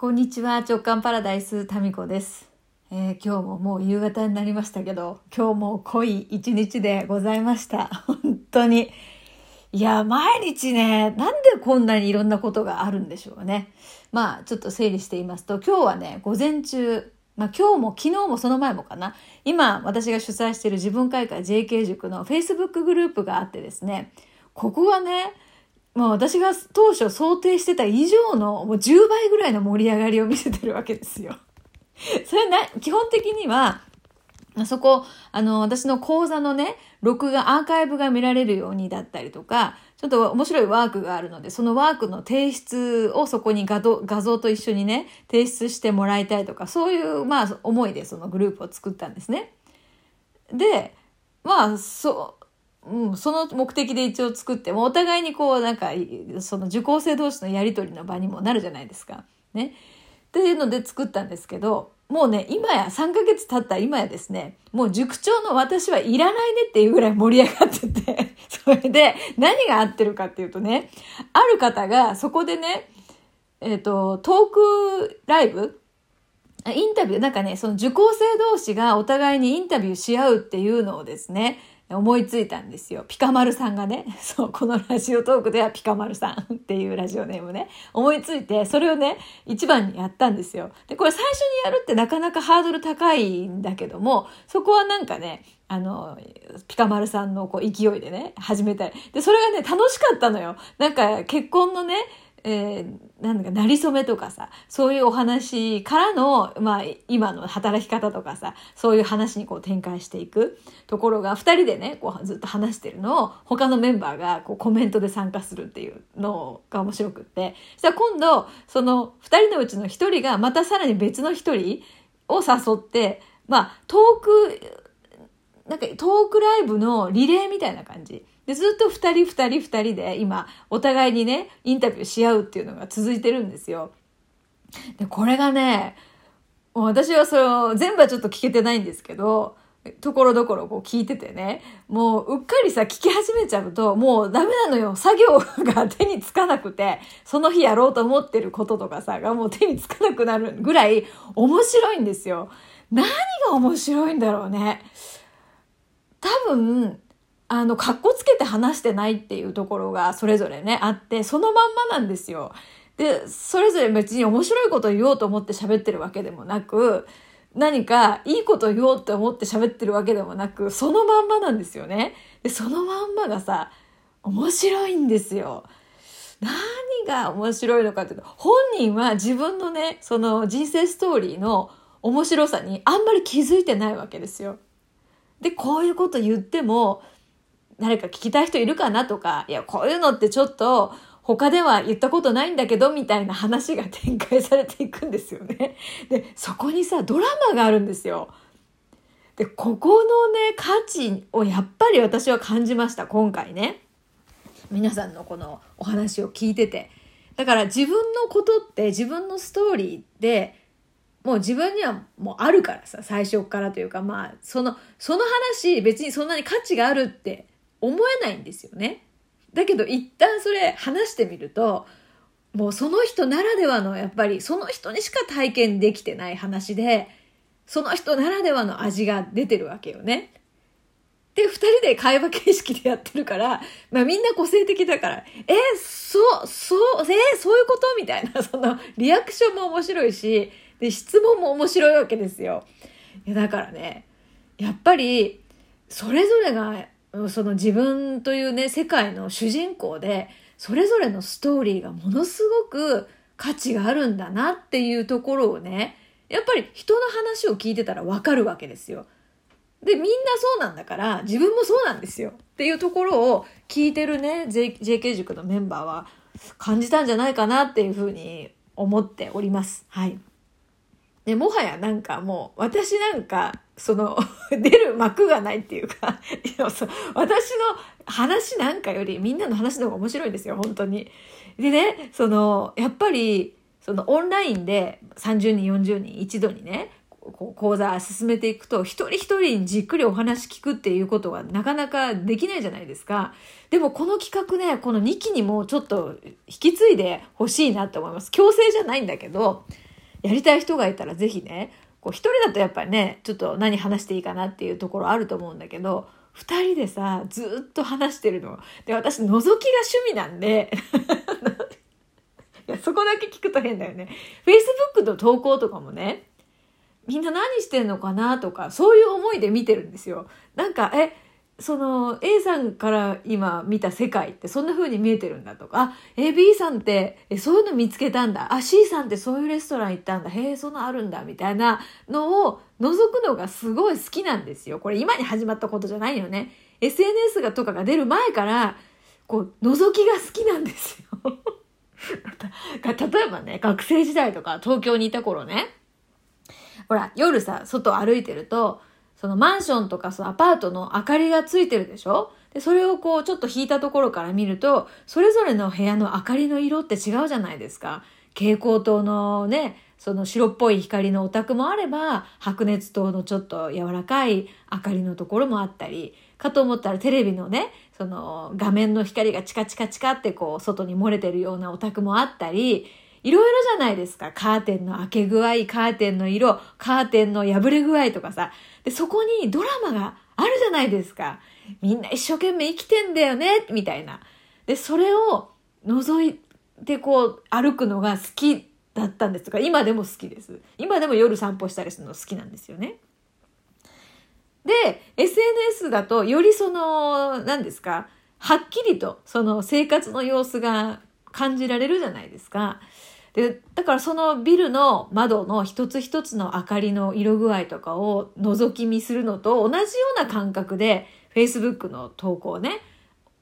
こんにちは、直感パラダイス、タミコです、えー今日ももう夕方になりましたけど、今日も濃い一日でございました。本当に。いや、毎日ね、なんでこんなにいろんなことがあるんでしょうね。まあ、ちょっと整理していますと、今日はね、午前中、まあ今日も昨日もその前もかな。今、私が主催している自分会館 JK 塾の Facebook グループがあってですね、ここがね、まあ私が当初想定してた以上のもう10倍ぐらいの盛り上がりを見せてるわけですよ。それな、基本的には、あそこ、あの、私の講座のね、録画、アーカイブが見られるようにだったりとか、ちょっと面白いワークがあるので、そのワークの提出をそこに画像画像と一緒にね、提出してもらいたいとか、そういう、まあ、思いでそのグループを作ったんですね。で、まあ、そう、ん、その目的で一応作って、もお互いにこう、なんか、その受講生同士のやりとりの場にもなるじゃないですか。ね。っていうので作ったんですけど、もうね、今や3ヶ月経った今やですね、もう塾長の私はいらないねっていうぐらい盛り上がってて、それで何が合ってるかっていうとね、ある方がそこでね、えっ、と、トークライブインタビュー、なんかね、その受講生同士がお互いにインタビューし合うっていうのをですね、思いついたんですよ。ピカマルさんがね、そう、このラジオトークではピカマルさんっていうラジオネームね、思いついて、それをね、一番にやったんですよ。で、これ最初にやるってなかなかハードル高いんだけども、そこはなんかね、あの、ピカマルさんのこう勢いでね、始めたい。で、それがね、楽しかったのよ。なんか結婚のね、えー、なんか、なりそめとかさ、そういうお話からの、まあ、今の働き方とかさ、そういう話にこう展開していくところが、二人でね、こうずっと話してるのを、他のメンバーがこうコメントで参加するっていうのが面白くって、そしたら今度、その二人のうちの一人が、またさらに別の一人を誘って、まあ、トーク、なんかトークライブのリレーみたいな感じ。で、ずっと二人二人二人で今、お互いにね、インタビューし合うっていうのが続いてるんですよ。で、これがね、もう私はその、全部はちょっと聞けてないんですけど、ところどころこう聞いててね、もううっかりさ、聞き始めちゃうと、もうダメなのよ。作業が手につかなくて、その日やろうと思ってることとかさ、がもう手につかなくなるぐらい面白いんですよ。何が面白いんだろうね。多分、あの、格好つけて話してないっていうところがそれぞれね、あって、そのまんまなんですよ。で、それぞれ別に面白いことを言おうと思って喋ってるわけでもなく、何かいいことを言おうと思って喋ってるわけでもなく、そのまんまなんですよね。で、そのまんまがさ、面白いんですよ。何が面白いのかっていうと、本人は自分のね、その人生ストーリーの面白さにあんまり気づいてないわけですよ。で、こういうこと言っても、誰か聞きたい人いるかなとか、いや、こういうのってちょっと、他では言ったことないんだけど、みたいな話が展開されていくんですよね。で、そこにさ、ドラマがあるんですよ。で、ここのね、価値をやっぱり私は感じました、今回ね。皆さんのこのお話を聞いてて。だから自分のことって自分のストーリーでもう自分にはもうあるからさ、最初からというか、まあ、その、その話別にそんなに価値があるって思えないんですよね。だけど一旦それ話してみると、もうその人ならではのやっぱりその人にしか体験できてない話で、その人ならではの味が出てるわけよね。で、二人で会話形式でやってるから、まあみんな個性的だから、え、そう、そう、え、そういうこと？みたいな、そのリアクションも面白いし、で、質問も面白いわけですよ。いやだからね、やっぱり、それぞれが、その自分というね、世界の主人公で、それぞれのストーリーがものすごく価値があるんだなっていうところをね、やっぱり人の話を聞いてたらわかるわけですよ。で、みんなそうなんだから、自分もそうなんですよ。っていうところを聞いてるね、JK 塾のメンバーは感じたんじゃないかなっていうふうに思っております。はい。で、もはやなんかもう、私なんか、その、出る幕がないっていうか、い やそう私の話なんかよりみんなの話の方が面白いんですよ、本当に。でね、その、やっぱり、そのオンラインで30人、40人一度にね、こう講座進めていくと、一人一人にじっくりお話聞くっていうことがなかなかできないじゃないですか。でもこの企画ね、この2期にもちょっと引き継いでほしいなって思います。強制じゃないんだけど、やりたい人がいたらぜひね、こう一人だとやっぱりね、ちょっと何話していいかなっていうところあると思うんだけど、二人でさ、ずっと話してるの。で、私、覗きが趣味なんで いや、そこだけ聞くと変だよね。Facebook の投稿とかもね、みんな何してんのかなとか、そういう思いで見てるんですよ。なんか、え、その A さんから今見た世界ってそんな風に見えてるんだとか、あ、A、B さんってそういうの見つけたんだ。あ、C さんってそういうレストラン行ったんだ。へえ、そんなあるんだ。みたいなのを覗くのがすごい好きなんですよ。これ今に始まったことじゃないよね。SNS がとかが出る前から、こう、覗きが好きなんですよ。例えばね、学生時代とか東京にいた頃ね、ほら、夜さ、外歩いてると、そのマンションとかそのアパートの明かりがついてるでしょ？で、それをこうちょっと引いたところから見ると、それぞれの部屋の明かりの色って違うじゃないですか。蛍光灯のね、その白っぽい光のお宅もあれば、白熱灯のちょっと柔らかい明かりのところもあったり、かと思ったらテレビのね、その画面の光がチカチカチカってこう外に漏れてるようなお宅もあったり、いろいろじゃないですか。カーテンの開け具合、カーテンの色、カーテンの破れ具合とかさ。で、そこにドラマがあるじゃないですか。みんな一生懸命生きてんだよね、みたいな。で、それを覗いてこう歩くのが好きだったんですが、今でも好きです。今でも夜散歩したりするの好きなんですよね。で、SNS だとよりその、何ですか、はっきりとその生活の様子が感じられるじゃないですか。で、だからそのビルの窓の一つ一つの明かりの色具合とかを覗き見するのと同じような感覚で Facebook の投稿ね、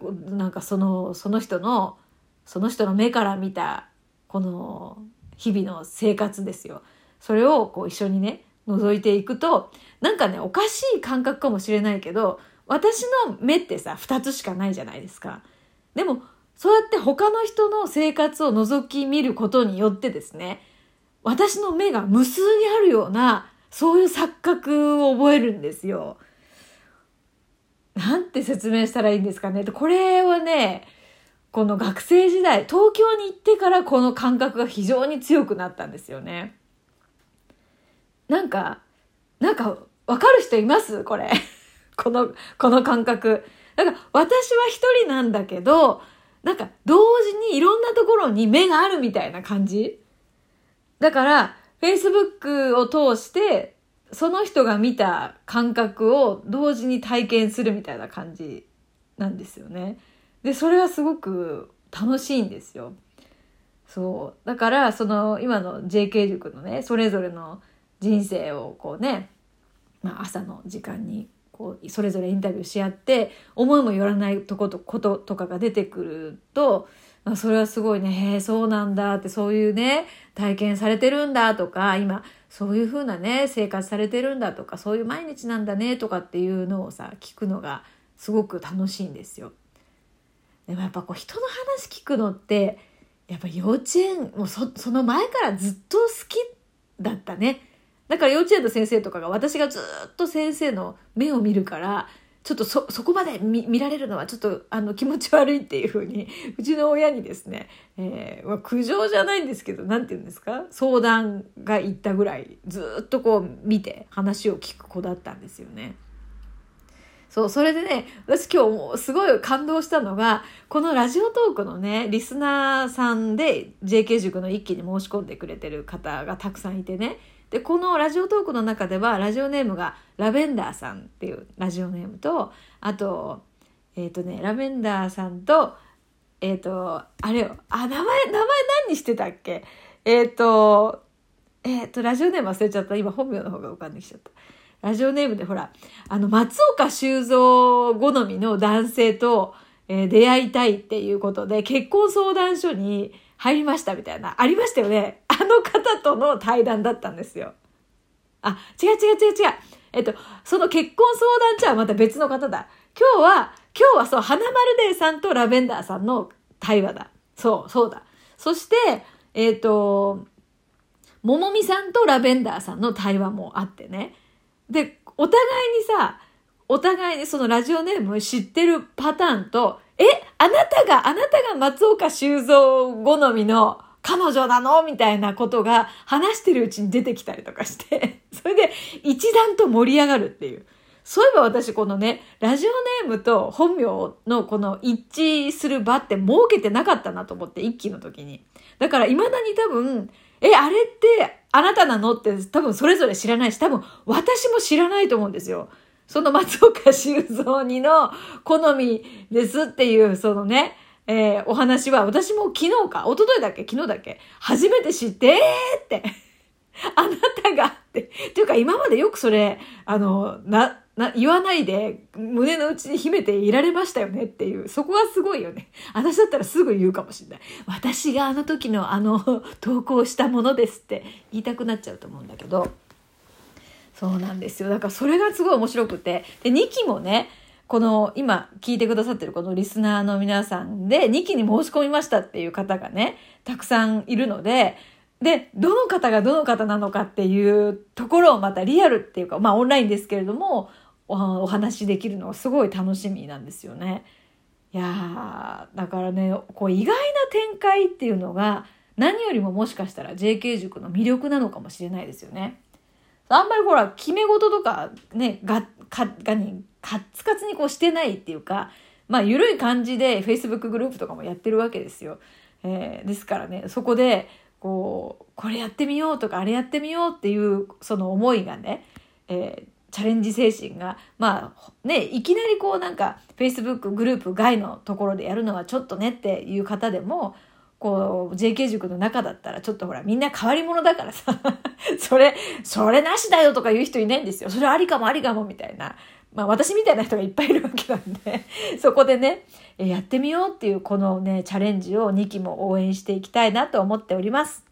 なんかその、その人の、その人の目から見たこの日々の生活ですよ。それをこう一緒にね、覗いていくと、なんかね、おかしい感覚かもしれないけど、私の目ってさ、二つしかないじゃないですか。でも、そうやって他の人の生活を覗き見ることによってですね、私の目が無数にあるような、そういう錯覚を覚えるんですよ。なんて説明したらいいんですかね。これはね、この学生時代、東京に行ってからこの感覚が非常に強くなったんですよね。なんか、なんか、わかる人います？これ。この、この感覚。なんか、私は一人なんだけど、なんか同時にいろんなところに目があるみたいな感じ？だから、Facebook を通して、その人が見た感覚を同時に体験するみたいな感じなんですよね。で、それはすごく楽しいんですよ。そう。だから、その今の JK 塾のね、それぞれの人生をこうね、まあ朝の時間にこうそれぞれインタビューし合って思いもよらないとことこととかが出てくるとまそれはすごいねへえそうなんだってそういうね体験されてるんだとか今そういう風なね生活されてるんだとかそういう毎日なんだねとかっていうのをさ聞くのがすごく楽しいんですよ。でもやっぱこう人の話聞くのってやっぱ幼稚園もうその前からずっと好きだったね。だから幼稚園の先生とかが私がずっと先生の目を見るから、ちょっとそ、そこまで見られるのはちょっとあの気持ち悪いっていうふうに、うちの親にですね、えー、まあ、苦情じゃないんですけど、何て言うんですか？相談が行ったぐらい、ずっとこう見て話を聞く子だったんですよね。そう、それでね、私今日すごい感動したのが、このラジオトークのね、リスナーさんで JK 塾の一期に申し込んでくれてる方がたくさんいてね、で、このラジオトークの中では、ラジオネームがラベンダーさんっていうラジオネームと、あと、えっ、ー、とね、ラベンダーさんと、えっ、ー、と、あれよ、あ、名前、名前何にしてたっけ？えっ、ー、と、えっ、と、ラジオネーム忘れちゃった。今本名の方が浮かんできちゃった。ラジオネームでほら、あの、松岡修造好みの男性と、えー、出会いたいっていうことで、結婚相談所に入りましたみたいな、ありましたよね。あの方との対談だったんですよ。あ、違う違う違う違う。えっと、その結婚相談所はまた別の方だ。今日は、今日はそう、花丸デーさんとラベンダーさんの対話だ。そう、そうだ。そして、えっ、と、ももみさんとラベンダーさんの対話もあってね。で、お互いにさ、お互いにそのラジオネーム知ってるパターンと、え、あなたが、あなたが松岡修造好みの彼女なのみたいなことが話してるうちに出てきたりとかして、それで一段と盛り上がるっていう。そういえば私このね、ラジオネームと本名のこの一致する場って設けてなかったなと思って、一期の時に。だから未だに多分、え、あれってあなたなの？って多分それぞれ知らないし、多分私も知らないと思うんですよ。その松岡修造にの好みですっていう、そのね、えー、お話は私も昨日か、一昨日だっけ？昨日だっけ？初めて知って、ーって。あなたがって。っていうか今までよくそれ、あの、な、な、言わないで胸の内に秘めていられましたよねっていう、そこがすごいよね。私だったらすぐ言うかもしれない。私があの時のあの 投稿したものですって言いたくなっちゃうと思うんだけど、そうなんですよ。だからそれがすごい面白くて。で、2期もね、この今聞いてくださってるこのリスナーの皆さんで2期に申し込みましたっていう方がね、たくさんいるので、で、どの方がどの方なのかっていうところをまたリアルっていうか、まあオンラインですけれども、お話できるのがすごい楽しみなんですよね。いやだからねこう意外な展開っていうのが何よりももしかしたら JK 塾の魅力なのかもしれないですよね。あんまりほら決め事とかねがかがにカッツカツにこうしてないっていうかまあ緩い感じで Facebook グループとかもやってるわけですよ。えー、ですからねそこでこうこれやってみようとかあれやってみようっていうその思いがね、えーチャレンジ精神が、まあね、いきなりこうなんか Facebook グループ外のところでやるのはちょっとねっていう方でも、こう JK 塾の中だったらちょっとほらみんな変わり者だからさ それ、それなしだよとか言う人いないんですよ。それありかもありかもみたいな。まあ私みたいな人がいっぱいいるわけなんで そこでね、やってみようっていうこのね、チャレンジを2期も応援していきたいなと思っております。